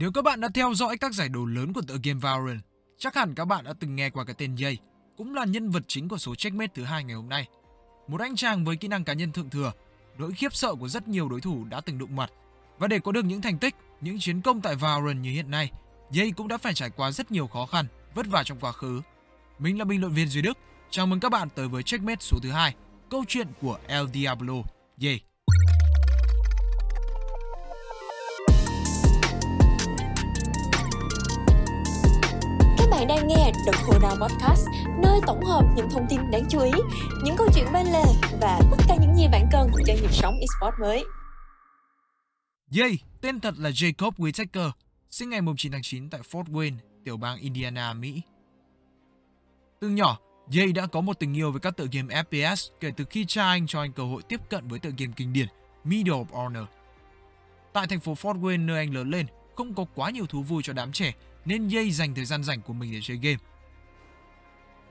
Nếu các bạn đã theo dõi các giải đấu lớn của tựa game Valorant, chắc hẳn các bạn đã từng nghe qua cái tên Jay, cũng là nhân vật chính của số checkmate thứ hai ngày hôm nay. Một anh chàng với kỹ năng cá nhân thượng thừa, nỗi khiếp sợ của rất nhiều đối thủ đã từng đụng mặt. Và để có được những thành tích, những chiến công tại Valorant như hiện nay, Jay cũng đã phải trải qua rất nhiều khó khăn, vất vả trong quá khứ. Mình là bình luận viên Duy Đức, chào mừng các bạn tới với checkmate số thứ hai, câu chuyện của El Diablo, Jay. Bạn The Podcast, nơi tổng hợp những thông tin đáng chú ý, những câu chuyện bên lề và tất cả những gì bạn cần cho nhịp sống esports mới. Yay, tên thật là Jacob Whittaker, sinh ngày 9 tháng 9 tại Fort Wayne, tiểu bang Indiana, Mỹ. Từ nhỏ, Jay đã có một tình yêu với các tựa game FPS kể từ khi cha anh cho anh cơ hội tiếp cận với tựa game kinh điển Medal of Honor. Tại thành phố Fort Wayne nơi anh lớn lên, không có quá nhiều thú vui cho đám trẻ nên Jay dành thời gian rảnh của mình để chơi game.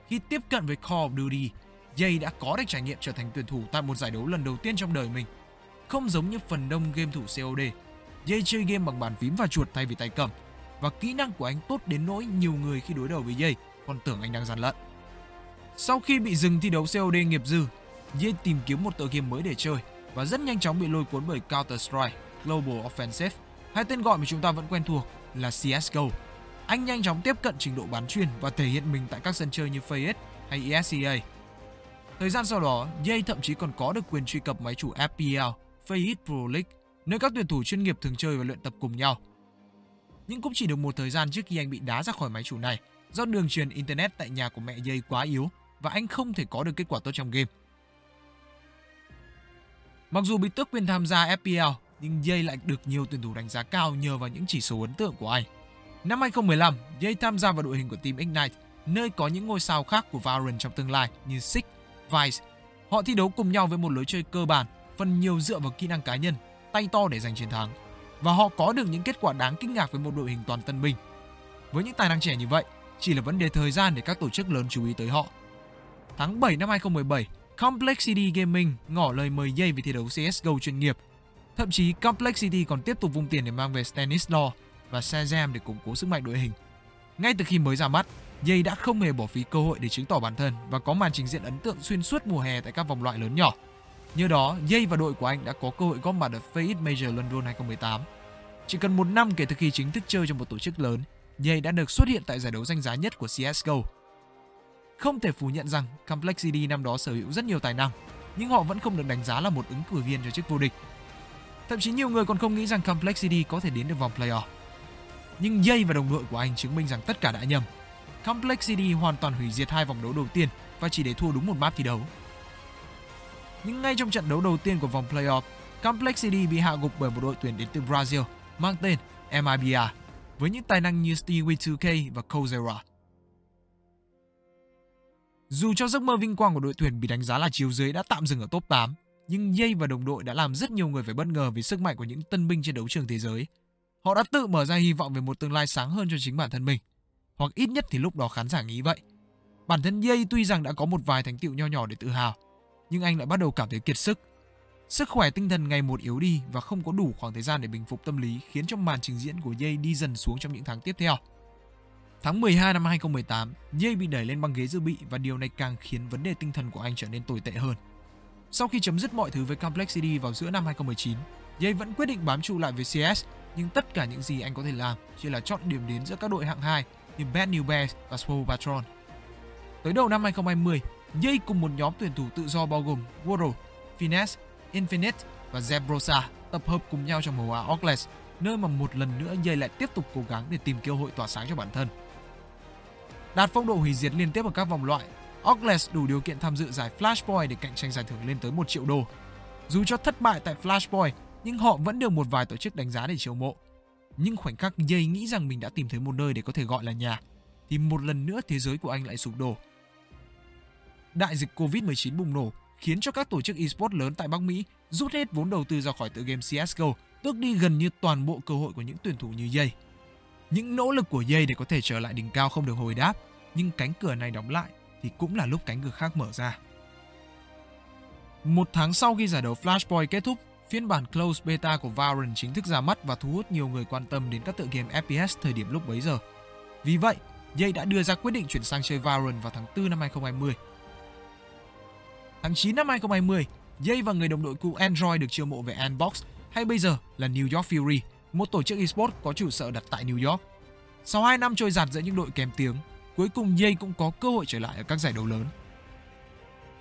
Khi tiếp cận với Call of Duty, Jay đã có được trải nghiệm trở thành tuyển thủ tại một giải đấu lần đầu tiên trong đời mình. Không giống như phần đông game thủ COD, Jay chơi game bằng bàn phím và chuột thay vì tay cầm và kỹ năng của anh tốt đến nỗi nhiều người khi đối đầu với Jay còn tưởng anh đang gian lận. Sau khi bị dừng thi đấu COD nghiệp dư, Jay tìm kiếm một tựa game mới để chơi và rất nhanh chóng bị lôi cuốn bởi Counter-Strike Global Offensive, hay tên gọi mà chúng ta vẫn quen thuộc là CSGO. Anh nhanh chóng tiếp cận trình độ bán chuyên và thể hiện mình tại các sân chơi như FaZe hay ESEA. Thời gian sau đó, Ye thậm chí còn có được quyền truy cập máy chủ FPL, FaZe Pro League, nơi các tuyển thủ chuyên nghiệp thường chơi và luyện tập cùng nhau. Nhưng cũng chỉ được một thời gian trước khi anh bị đá ra khỏi máy chủ này do đường truyền internet tại nhà của mẹ Ye quá yếu và anh không thể có được kết quả tốt trong game. Mặc dù bị tước quyền tham gia FPL, nhưng Ye lại được nhiều tuyển thủ đánh giá cao nhờ vào những chỉ số ấn tượng của anh. Năm 2015, Jay tham gia vào đội hình của team Ignite, nơi có những ngôi sao khác của Valorant trong tương lai như Six, Vice. Họ thi đấu cùng nhau với một lối chơi cơ bản, phần nhiều dựa vào kỹ năng cá nhân, tay to để giành chiến thắng. Và họ có được những kết quả đáng kinh ngạc với một đội hình toàn tân binh. Với những tài năng trẻ như vậy, chỉ là vấn đề thời gian để các tổ chức lớn chú ý tới họ. Tháng 7 năm 2017, Complexity Gaming ngỏ lời mời Jay về thi đấu CSGO chuyên nghiệp. Thậm chí Complexity còn tiếp tục vung tiền để mang về Stanislaw, và Shazam để củng cố sức mạnh đội hình. Ngay từ khi mới ra mắt, Ye đã không hề bỏ phí cơ hội để chứng tỏ bản thân và có màn trình diễn ấn tượng xuyên suốt mùa hè tại các vòng loại lớn nhỏ. Nhờ đó, Ye và đội của anh đã có cơ hội góp mặt ở FaZe Major London 2018. Chỉ cần một năm kể từ khi chính thức chơi trong một tổ chức lớn, Ye đã được xuất hiện tại giải đấu danh giá nhất của CSGO. Không thể phủ nhận rằng Complexity năm đó sở hữu rất nhiều tài năng, nhưng họ vẫn không được đánh giá là một ứng cử viên cho chức vô địch. Thậm chí nhiều người còn không nghĩ rằng Complexity có thể đến được vòng playoff. Nhưng Jay và đồng đội của anh chứng minh rằng tất cả đã nhầm. Complex City hoàn toàn hủy diệt hai vòng đấu đầu tiên và chỉ để thua đúng một map thi đấu. Nhưng ngay trong trận đấu đầu tiên của vòng playoff, Complex City bị hạ gục bởi một đội tuyển đến từ Brazil mang tên MIBA với những tài năng như Stevie 2K và Kozera. Dù cho giấc mơ vinh quang của đội tuyển bị đánh giá là chiều dưới đã tạm dừng ở top 8, nhưng Jay và đồng đội đã làm rất nhiều người phải bất ngờ vì sức mạnh của những tân binh trên đấu trường thế giới Họ đã tự mở ra hy vọng về một tương lai sáng hơn cho chính bản thân mình. Hoặc ít nhất thì lúc đó khán giả nghĩ vậy. Bản thân Ye tuy rằng đã có một vài thành tựu nho nhỏ để tự hào, nhưng anh lại bắt đầu cảm thấy kiệt sức. Sức khỏe tinh thần ngày một yếu đi và không có đủ khoảng thời gian để bình phục tâm lý khiến cho màn trình diễn của Ye đi dần xuống trong những tháng tiếp theo. Tháng 12 năm 2018, Ye bị đẩy lên băng ghế dự bị và điều này càng khiến vấn đề tinh thần của anh trở nên tồi tệ hơn. Sau khi chấm dứt mọi thứ với Complexity vào giữa năm 2019, Jay vẫn quyết định bám trụ lại với CS nhưng tất cả những gì anh có thể làm chỉ là chọn điểm đến giữa các đội hạng 2 như Bad New Bears và Swole Patron. Tới đầu năm 2020, Jay cùng một nhóm tuyển thủ tự do bao gồm World, Finesse, Infinite và Zebrosa tập hợp cùng nhau trong màu áo Oculus, nơi mà một lần nữa Jay lại tiếp tục cố gắng để tìm cơ hội tỏa sáng cho bản thân. Đạt phong độ hủy diệt liên tiếp ở các vòng loại, Oculus đủ điều kiện tham dự giải Flashpoint để cạnh tranh giải thưởng lên tới 1 triệu đô. Dù cho thất bại tại Flashpoint, nhưng họ vẫn được một vài tổ chức đánh giá để chiều mộ. Nhưng khoảnh khắc dây nghĩ rằng mình đã tìm thấy một nơi để có thể gọi là nhà, thì một lần nữa thế giới của anh lại sụp đổ. Đại dịch Covid-19 bùng nổ khiến cho các tổ chức esports lớn tại Bắc Mỹ rút hết vốn đầu tư ra khỏi tựa game CSGO, tước đi gần như toàn bộ cơ hội của những tuyển thủ như dây. Những nỗ lực của dây để có thể trở lại đỉnh cao không được hồi đáp, nhưng cánh cửa này đóng lại thì cũng là lúc cánh cửa khác mở ra. Một tháng sau khi giải đấu Flashpoint kết thúc, Phiên bản closed beta của Valorant chính thức ra mắt và thu hút nhiều người quan tâm đến các tựa game FPS thời điểm lúc bấy giờ. Vì vậy, Jay đã đưa ra quyết định chuyển sang chơi Valorant vào tháng 4 năm 2020. Tháng 9 năm 2020, Jay và người đồng đội cũ Android được chiêu mộ về Anbox, hay bây giờ là New York Fury, một tổ chức esports có trụ sở đặt tại New York. Sau 2 năm trôi giạt giữa những đội kém tiếng, cuối cùng Jay cũng có cơ hội trở lại ở các giải đấu lớn.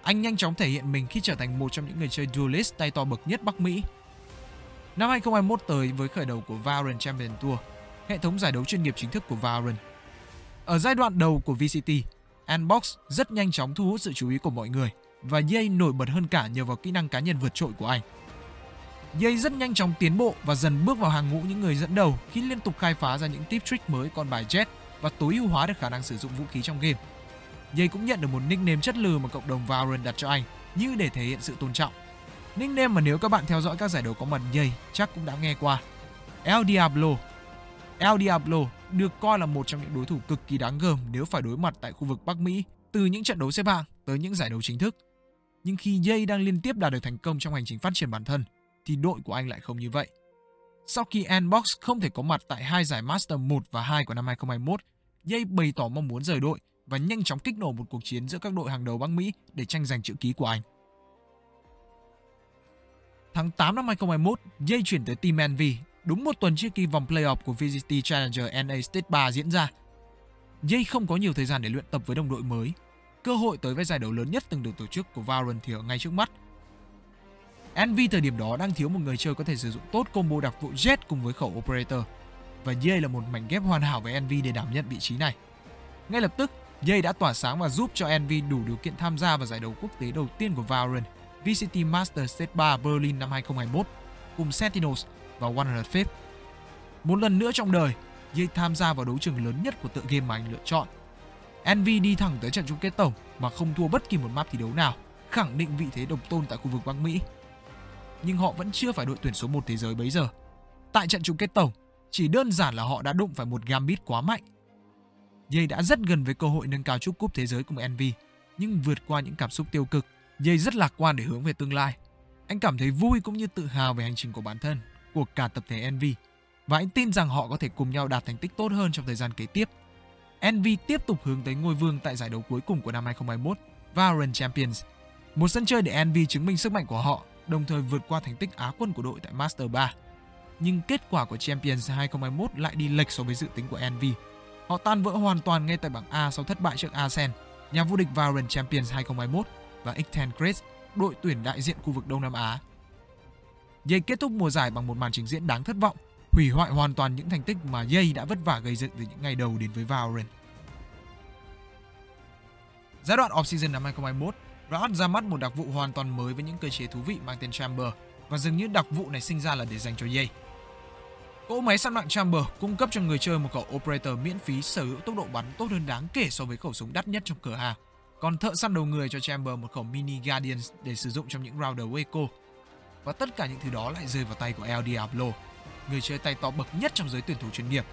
Anh nhanh chóng thể hiện mình khi trở thành một trong những người chơi duelist tay to bậc nhất Bắc Mỹ. Năm 2021 tới với khởi đầu của Valorant Champion Tour, hệ thống giải đấu chuyên nghiệp chính thức của Valorant. Ở giai đoạn đầu của VCT, Anbox rất nhanh chóng thu hút sự chú ý của mọi người và EA nổi bật hơn cả nhờ vào kỹ năng cá nhân vượt trội của anh. EA rất nhanh chóng tiến bộ và dần bước vào hàng ngũ những người dẫn đầu khi liên tục khai phá ra những tip trick mới con bài Jet và tối ưu hóa được khả năng sử dụng vũ khí trong game. Jay cũng nhận được một nickname chất lừ mà cộng đồng Valorant đặt cho anh như để thể hiện sự tôn trọng. Nickname mà nếu các bạn theo dõi các giải đấu có mặt Jay chắc cũng đã nghe qua. El Diablo El Diablo được coi là một trong những đối thủ cực kỳ đáng gờm nếu phải đối mặt tại khu vực Bắc Mỹ, từ những trận đấu xếp hạng tới những giải đấu chính thức. Nhưng khi Jay đang liên tiếp đạt được thành công trong hành trình phát triển bản thân, thì đội của anh lại không như vậy. Sau khi Nbox không thể có mặt tại hai giải Master 1 và 2 của năm 2021, Jay bày tỏ mong muốn rời đội và nhanh chóng kích nổ một cuộc chiến giữa các đội hàng đầu Bắc Mỹ để tranh giành chữ ký của anh. Tháng 8 năm 2021, EA chuyển tới Team Envy đúng một tuần trước khi vòng playoff của VGT Challenger NA State 3 diễn ra. Jay không có nhiều thời gian để luyện tập với đồng đội mới. Cơ hội tới với giải đấu lớn nhất từng được tổ chức của Valorant thì ở ngay trước mắt. Envy thời điểm đó đang thiếu một người chơi có thể sử dụng tốt combo đặc vụ Jet cùng với khẩu Operator. Và Jay là một mảnh ghép hoàn hảo với Envy để đảm nhận vị trí này. Ngay lập tức, EA đã tỏa sáng và giúp cho Envy đủ điều kiện tham gia vào giải đấu quốc tế đầu tiên của Valorant, VCT Masters Set 3 Berlin năm 2021, cùng Sentinels và 105. Một lần nữa trong đời, EA tham gia vào đấu trường lớn nhất của tựa game mà anh lựa chọn. Envy đi thẳng tới trận chung kết tổng mà không thua bất kỳ một map thi đấu nào, khẳng định vị thế độc tôn tại khu vực Bắc Mỹ. Nhưng họ vẫn chưa phải đội tuyển số 1 thế giới bấy giờ. Tại trận chung kết tổng, chỉ đơn giản là họ đã đụng phải một Gambit quá mạnh. EA đã rất gần với cơ hội nâng cao chúc cúp thế giới cùng Envy, nhưng vượt qua những cảm xúc tiêu cực, EA rất lạc quan để hướng về tương lai. Anh cảm thấy vui cũng như tự hào về hành trình của bản thân của cả tập thể Envy và anh tin rằng họ có thể cùng nhau đạt thành tích tốt hơn trong thời gian kế tiếp. Envy tiếp tục hướng tới ngôi vương tại giải đấu cuối cùng của năm 2021, Valorant Champions. Một sân chơi để Envy chứng minh sức mạnh của họ, đồng thời vượt qua thành tích Á quân của đội tại Master 3. Nhưng kết quả của Champions 2021 lại đi lệch so với dự tính của Envy. Họ tan vỡ hoàn toàn ngay tại bảng A sau thất bại trước Asen, nhà vô địch Valorant Champions 2021 và X10 đội tuyển đại diện khu vực Đông Nam Á. Ye kết thúc mùa giải bằng một màn trình diễn đáng thất vọng, hủy hoại hoàn toàn những thành tích mà Ye đã vất vả gây dựng từ những ngày đầu đến với Valorant. Giai đoạn off-season năm 2021, Riot ra mắt một đặc vụ hoàn toàn mới với những cơ chế thú vị mang tên Chamber và dường như đặc vụ này sinh ra là để dành cho Ye. Cỗ máy săn mạng Chamber cung cấp cho người chơi một khẩu operator miễn phí sở hữu tốc độ bắn tốt hơn đáng kể so với khẩu súng đắt nhất trong cửa hàng. Còn thợ săn đầu người cho Chamber một khẩu mini Guardians để sử dụng trong những round đầu eco và tất cả những thứ đó lại rơi vào tay của El Diablo, người chơi tay to bậc nhất trong giới tuyển thủ chuyên nghiệp.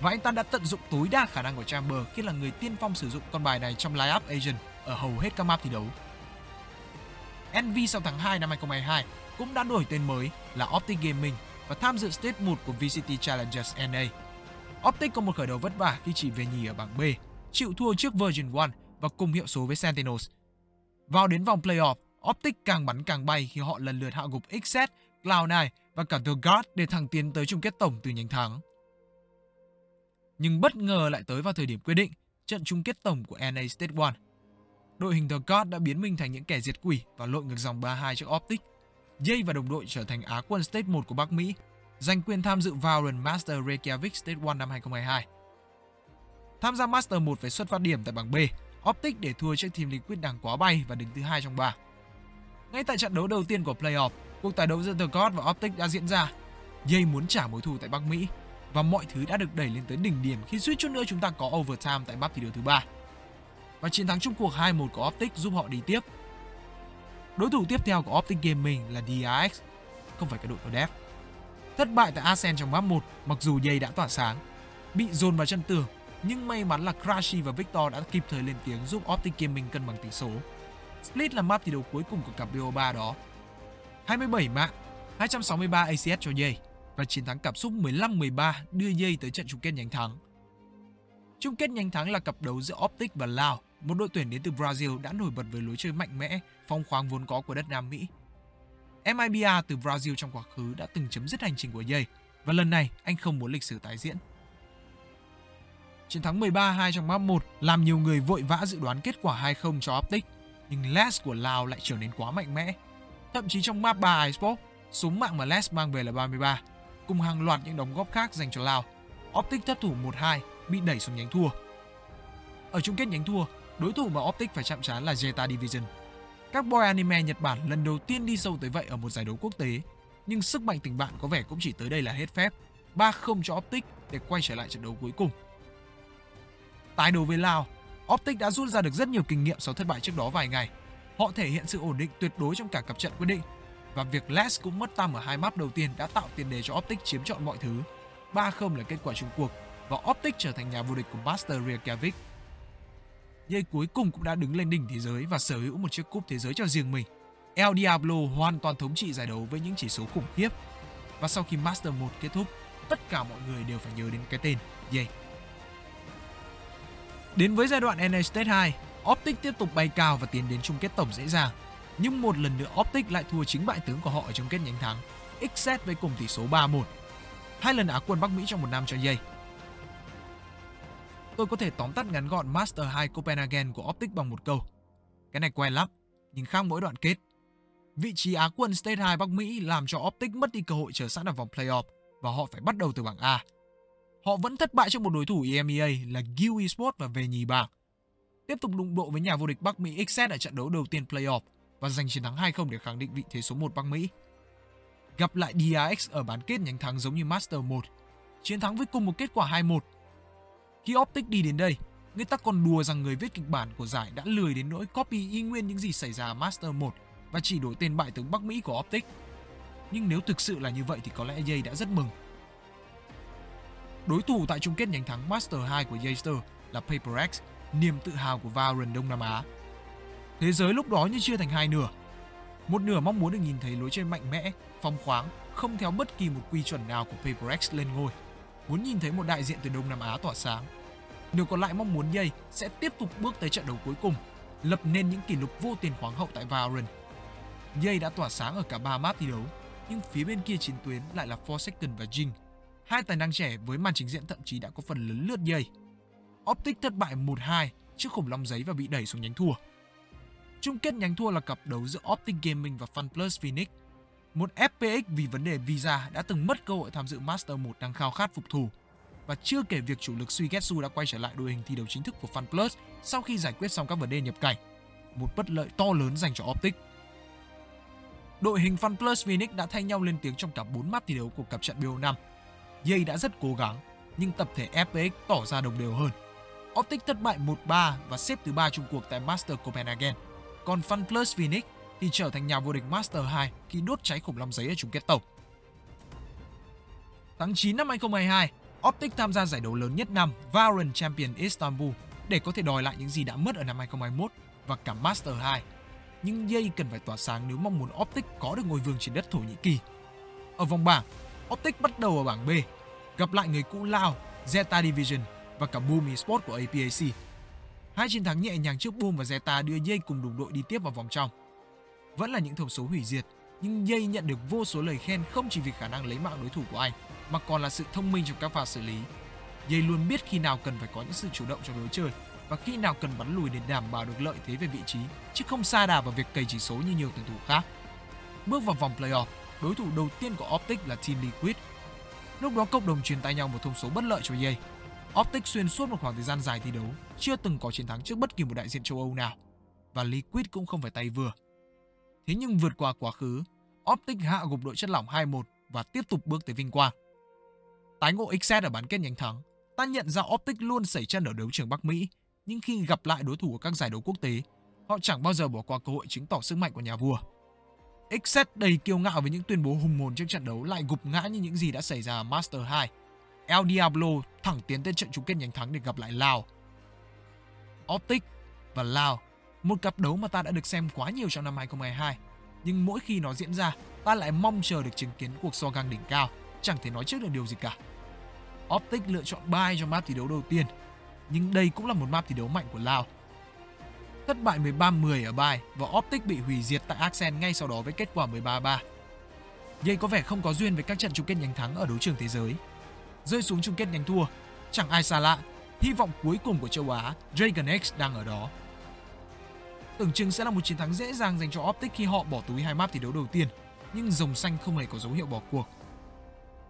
Và anh ta đã tận dụng tối đa khả năng của Chamber khi là người tiên phong sử dụng con bài này trong lineup Agent ở hầu hết các map thi đấu. Envy sau tháng 2 năm 2022 cũng đã đổi tên mới là Optic Gaming và tham dự stage 1 của VCT Challengers NA. Optic có một khởi đầu vất vả khi chỉ về nhì ở bảng B, chịu thua trước Virgin One và cùng hiệu số với Sentinels. Vào đến vòng playoff, Optic càng bắn càng bay khi họ lần lượt hạ gục XZ, Cloud9 và cả The Guard để thẳng tiến tới chung kết tổng từ nhánh thắng. Nhưng bất ngờ lại tới vào thời điểm quyết định, trận chung kết tổng của NA State 1. Đội hình The Guard đã biến mình thành những kẻ diệt quỷ và lội ngược dòng 3-2 trước Optic. Jay và đồng đội trở thành Á quân State 1 của Bắc Mỹ, giành quyền tham dự Valorant Master Reykjavik State 1 năm 2022. Tham gia Master 1 phải xuất phát điểm tại bảng B, Optic để thua trước team Liquid đang quá bay và đứng thứ hai trong bảng. Ngay tại trận đấu đầu tiên của playoff, cuộc tái đấu giữa The God và Optic đã diễn ra. Jay muốn trả mối thù tại Bắc Mỹ và mọi thứ đã được đẩy lên tới đỉnh điểm khi suýt chút nữa chúng ta có overtime tại map thi đấu thứ ba. Và chiến thắng chung cuộc 2-1 của Optic giúp họ đi tiếp. Đối thủ tiếp theo của Optic Gaming là DRX, không phải cái đội của Dev. Thất bại tại Asen trong map 1 mặc dù dây đã tỏa sáng. Bị dồn vào chân tường, nhưng may mắn là Crashy và Victor đã kịp thời lên tiếng giúp Optic Gaming cân bằng tỷ số. Split là map thi đấu cuối cùng của cặp BO3 đó. 27 mạng, 263 ACS cho dây và chiến thắng cảm xúc 15-13 đưa dây tới trận chung kết nhanh thắng. Chung kết nhanh thắng là cặp đấu giữa Optic và Lao, một đội tuyển đến từ Brazil đã nổi bật với lối chơi mạnh mẽ, phong khoáng vốn có của đất Nam Mỹ. MIBA từ Brazil trong quá khứ đã từng chấm dứt hành trình của Ye và lần này anh không muốn lịch sử tái diễn. Chiến thắng 13-2 trong map 1 làm nhiều người vội vã dự đoán kết quả 2-0 cho Optic, nhưng Les của Lào lại trở nên quá mạnh mẽ. Thậm chí trong map 3 iSport, số mạng mà Les mang về là 33, cùng hàng loạt những đóng góp khác dành cho Lào. Optic thất thủ 1-2, bị đẩy xuống nhánh thua. Ở chung kết nhánh thua, đối thủ mà Optic phải chạm trán là Zeta Division. Các boy anime Nhật Bản lần đầu tiên đi sâu tới vậy ở một giải đấu quốc tế, nhưng sức mạnh tình bạn có vẻ cũng chỉ tới đây là hết phép. 3-0 cho Optic để quay trở lại trận đấu cuối cùng. Tái đấu với Lào, Optic đã rút ra được rất nhiều kinh nghiệm sau thất bại trước đó vài ngày. Họ thể hiện sự ổn định tuyệt đối trong cả cặp trận quyết định và việc Les cũng mất tâm ở hai map đầu tiên đã tạo tiền đề cho Optic chiếm trọn mọi thứ. 3-0 là kết quả chung cuộc và Optic trở thành nhà vô địch của Master Reykjavik. Yay cuối cùng cũng đã đứng lên đỉnh thế giới và sở hữu một chiếc cúp thế giới cho riêng mình. El Diablo hoàn toàn thống trị giải đấu với những chỉ số khủng khiếp. Và sau khi Master 1 kết thúc, tất cả mọi người đều phải nhớ đến cái tên Yay. Đến với giai đoạn NA State 2, Optic tiếp tục bay cao và tiến đến chung kết tổng dễ dàng. Nhưng một lần nữa Optic lại thua chính bại tướng của họ ở chung kết nhánh thắng, XZ với cùng tỷ số 3-1. Hai lần Á quân Bắc Mỹ trong một năm cho Yay. Tôi có thể tóm tắt ngắn gọn Master 2 Copenhagen của Optic bằng một câu. Cái này quen lắm, nhưng khác mỗi đoạn kết. Vị trí Á quân State 2 Bắc Mỹ làm cho Optic mất đi cơ hội chờ sẵn ở vòng playoff và họ phải bắt đầu từ bảng A. Họ vẫn thất bại trước một đối thủ EMEA là Gil Esports và về nhì bảng. Tiếp tục đụng độ với nhà vô địch Bắc Mỹ XZ ở trận đấu đầu tiên playoff và giành chiến thắng 2-0 để khẳng định vị thế số 1 Bắc Mỹ. Gặp lại DRX ở bán kết nhánh thắng giống như Master 1, chiến thắng với cùng một kết quả 2-1. Khi Optic đi đến đây, người ta còn đùa rằng người viết kịch bản của giải đã lười đến nỗi copy y nguyên những gì xảy ra Master 1 và chỉ đổi tên bại tướng Bắc Mỹ của Optic. Nhưng nếu thực sự là như vậy thì có lẽ Jay đã rất mừng Đối thủ tại chung kết nhánh thắng Master 2 của Jayster là Paper niềm tự hào của Valorant Đông Nam Á. Thế giới lúc đó như chia thành hai nửa. Một nửa mong muốn được nhìn thấy lối chơi mạnh mẽ, phong khoáng, không theo bất kỳ một quy chuẩn nào của Paper lên ngôi. Muốn nhìn thấy một đại diện từ Đông Nam Á tỏa sáng. nếu còn lại mong muốn dây sẽ tiếp tục bước tới trận đấu cuối cùng, lập nên những kỷ lục vô tiền khoáng hậu tại Valorant. dây đã tỏa sáng ở cả ba map thi đấu, nhưng phía bên kia chiến tuyến lại là Forsaken và Jing Hai tài năng trẻ với màn trình diễn thậm chí đã có phần lớn lướt dây. Optic thất bại 1-2 trước khủng long giấy và bị đẩy xuống nhánh thua. Chung kết nhánh thua là cặp đấu giữa Optic Gaming và FunPlus Phoenix. Một FPX vì vấn đề visa đã từng mất cơ hội tham dự Master 1 đang khao khát phục thù. Và chưa kể việc chủ lực Suigetsu đã quay trở lại đội hình thi đấu chính thức của FunPlus sau khi giải quyết xong các vấn đề nhập cảnh. Một bất lợi to lớn dành cho Optic. Đội hình FunPlus Phoenix đã thay nhau lên tiếng trong cả 4 map thi đấu của cặp trận BO5 Yay đã rất cố gắng, nhưng tập thể FPX tỏ ra đồng đều hơn. Optic thất bại 1-3 và xếp thứ 3 chung cuộc tại Master Copenhagen. Còn FunPlus Phoenix thì trở thành nhà vô địch Master 2 khi đốt cháy khủng long giấy ở chung kết tổng. Tháng 9 năm 2022, Optic tham gia giải đấu lớn nhất năm Valorant Champion Istanbul để có thể đòi lại những gì đã mất ở năm 2021 và cả Master 2. Nhưng dây cần phải tỏa sáng nếu mong muốn Optic có được ngôi vương trên đất Thổ Nhĩ Kỳ. Ở vòng bảng, Optic bắt đầu ở bảng B, gặp lại người cũ Lao, Zeta Division và cả Boom Esports của APAC. Hai chiến thắng nhẹ nhàng trước Boom và Zeta đưa dây cùng đồng đội đi tiếp vào vòng trong. Vẫn là những thông số hủy diệt, nhưng Yay nhận được vô số lời khen không chỉ vì khả năng lấy mạng đối thủ của anh, mà còn là sự thông minh trong các pha xử lý. Yay luôn biết khi nào cần phải có những sự chủ động trong đối chơi và khi nào cần bắn lùi để đảm bảo được lợi thế về vị trí, chứ không xa đà vào việc cày chỉ số như nhiều tuyển thủ khác. Bước vào vòng playoff, đối thủ đầu tiên của Optic là Team Liquid. Lúc đó cộng đồng truyền tay nhau một thông số bất lợi cho EA. Optic xuyên suốt một khoảng thời gian dài thi đấu, chưa từng có chiến thắng trước bất kỳ một đại diện châu Âu nào. Và Liquid cũng không phải tay vừa. Thế nhưng vượt qua quá khứ, Optic hạ gục đội chất lỏng 2-1 và tiếp tục bước tới vinh quang. Tái ngộ XZ ở bán kết nhanh thắng, ta nhận ra Optic luôn xảy chân ở đấu trường Bắc Mỹ, nhưng khi gặp lại đối thủ ở các giải đấu quốc tế, họ chẳng bao giờ bỏ qua cơ hội chứng tỏ sức mạnh của nhà vua. XZ đầy kiêu ngạo với những tuyên bố hùng hồn trước trận đấu lại gục ngã như những gì đã xảy ra ở Master 2. El Diablo thẳng tiến tới trận chung kết nhanh thắng để gặp lại Lao. Optic và Lao, một cặp đấu mà ta đã được xem quá nhiều trong năm 2022, nhưng mỗi khi nó diễn ra ta lại mong chờ được chứng kiến cuộc so găng đỉnh cao, chẳng thể nói trước được điều gì cả. Optic lựa chọn bye cho map thi đấu đầu tiên, nhưng đây cũng là một map thi đấu mạnh của Lao. Thất bại 13-10 ở bye và Optic bị hủy diệt tại Axen ngay sau đó với kết quả 13-3. Yay có vẻ không có duyên với các trận chung kết nhánh thắng ở đấu trường thế giới. Rơi xuống chung kết nhánh thua, chẳng ai xa lạ, hy vọng cuối cùng của châu Á, Dragon X đang ở đó. Tưởng chừng sẽ là một chiến thắng dễ dàng dành cho Optic khi họ bỏ túi hai map thi đấu đầu tiên, nhưng dòng xanh không hề có dấu hiệu bỏ cuộc.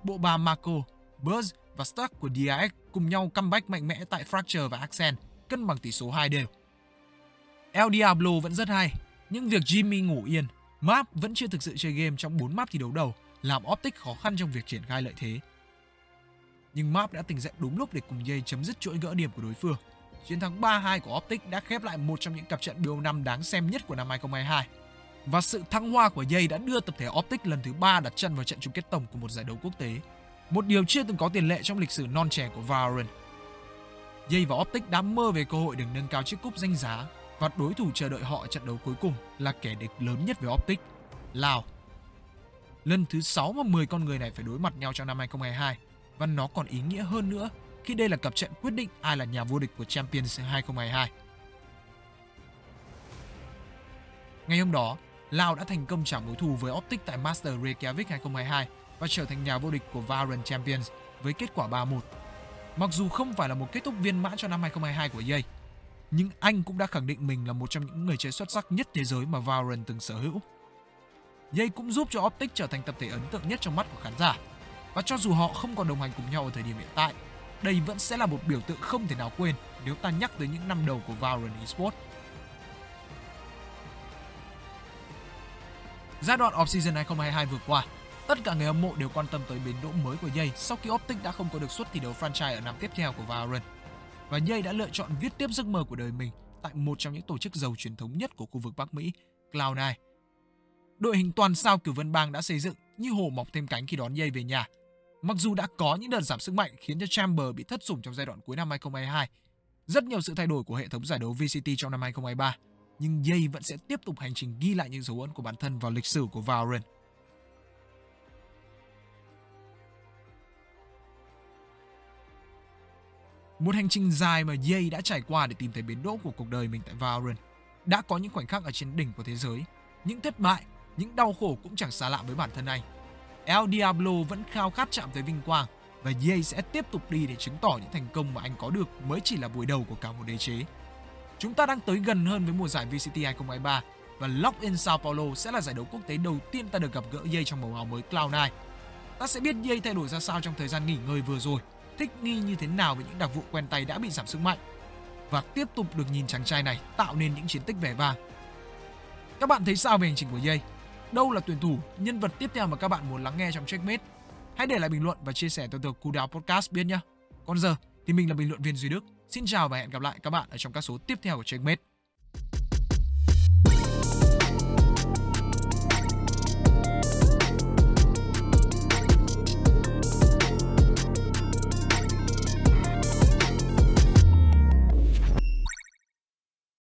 Bộ ba Marco, Buzz và Stark của DRX cùng nhau comeback mạnh mẽ tại Fracture và Accent, cân bằng tỷ số 2 đều. El Diablo vẫn rất hay, nhưng việc Jimmy ngủ yên, Map vẫn chưa thực sự chơi game trong 4 map thi đấu đầu, làm Optic khó khăn trong việc triển khai lợi thế. Nhưng Map đã tỉnh dậy đúng lúc để cùng Yay chấm dứt chuỗi gỡ điểm của đối phương. Chiến thắng 3-2 của Optic đã khép lại một trong những cặp trận BO 5 đáng xem nhất của năm 2022. Và sự thăng hoa của Yay đã đưa tập thể Optic lần thứ 3 đặt chân vào trận chung kết tổng của một giải đấu quốc tế. Một điều chưa từng có tiền lệ trong lịch sử non trẻ của Valorant. Yay và Optic đã mơ về cơ hội được nâng cao chiếc cúp danh giá và đối thủ chờ đợi họ trận đấu cuối cùng là kẻ địch lớn nhất với Optic, Lào. Lần thứ 6 mà 10 con người này phải đối mặt nhau trong năm 2022 và nó còn ý nghĩa hơn nữa khi đây là cặp trận quyết định ai là nhà vô địch của Champions 2022. Ngày hôm đó, Lào đã thành công trả mối thù với Optic tại Master Reykjavik 2022 và trở thành nhà vô địch của Valorant Champions với kết quả 3-1. Mặc dù không phải là một kết thúc viên mãn cho năm 2022 của EA, nhưng anh cũng đã khẳng định mình là một trong những người chơi xuất sắc nhất thế giới mà Valorant từng sở hữu. EA cũng giúp cho Optic trở thành tập thể ấn tượng nhất trong mắt của khán giả. Và cho dù họ không còn đồng hành cùng nhau ở thời điểm hiện tại, đây vẫn sẽ là một biểu tượng không thể nào quên nếu ta nhắc tới những năm đầu của Valorant Esports. Giai đoạn off-season 2022 vừa qua, tất cả người hâm mộ đều quan tâm tới bến đỗ mới của EA sau khi Optic đã không có được suất thi đấu franchise ở năm tiếp theo của Valorant. Và EA đã lựa chọn viết tiếp giấc mơ của đời mình tại một trong những tổ chức giàu truyền thống nhất của khu vực Bắc Mỹ, Cloud9. Đội hình toàn sao cửu vân bang đã xây dựng như hổ mọc thêm cánh khi đón EA về nhà. Mặc dù đã có những đợt giảm sức mạnh khiến cho Chamber bị thất sủng trong giai đoạn cuối năm 2022, rất nhiều sự thay đổi của hệ thống giải đấu VCT trong năm 2023, nhưng EA vẫn sẽ tiếp tục hành trình ghi lại những dấu ấn của bản thân vào lịch sử của Valorant. Một hành trình dài mà EA đã trải qua để tìm thấy biến đỗ của cuộc đời mình tại Valorant. Đã có những khoảnh khắc ở trên đỉnh của thế giới, những thất bại, những đau khổ cũng chẳng xa lạ với bản thân anh. El Diablo vẫn khao khát chạm tới vinh quang và EA sẽ tiếp tục đi để chứng tỏ những thành công mà anh có được mới chỉ là buổi đầu của cả một đế chế. Chúng ta đang tới gần hơn với mùa giải VCT 2023 và Lock in Sao Paulo sẽ là giải đấu quốc tế đầu tiên ta được gặp gỡ EA trong màu áo mới Cloud9. Ta sẽ biết EA thay đổi ra sao trong thời gian nghỉ ngơi vừa rồi, thích nghi như thế nào với những đặc vụ quen tay đã bị giảm sức mạnh và tiếp tục được nhìn chàng trai này tạo nên những chiến tích vẻ vang. Các bạn thấy sao về hành trình của EA? Đâu là tuyển thủ, nhân vật tiếp theo mà các bạn muốn lắng nghe trong Checkmate? Hãy để lại bình luận và chia sẻ tôi từ Đáo Podcast biết nhé. Còn giờ thì mình là bình luận viên Duy Đức. Xin chào và hẹn gặp lại các bạn ở trong các số tiếp theo của Checkmate.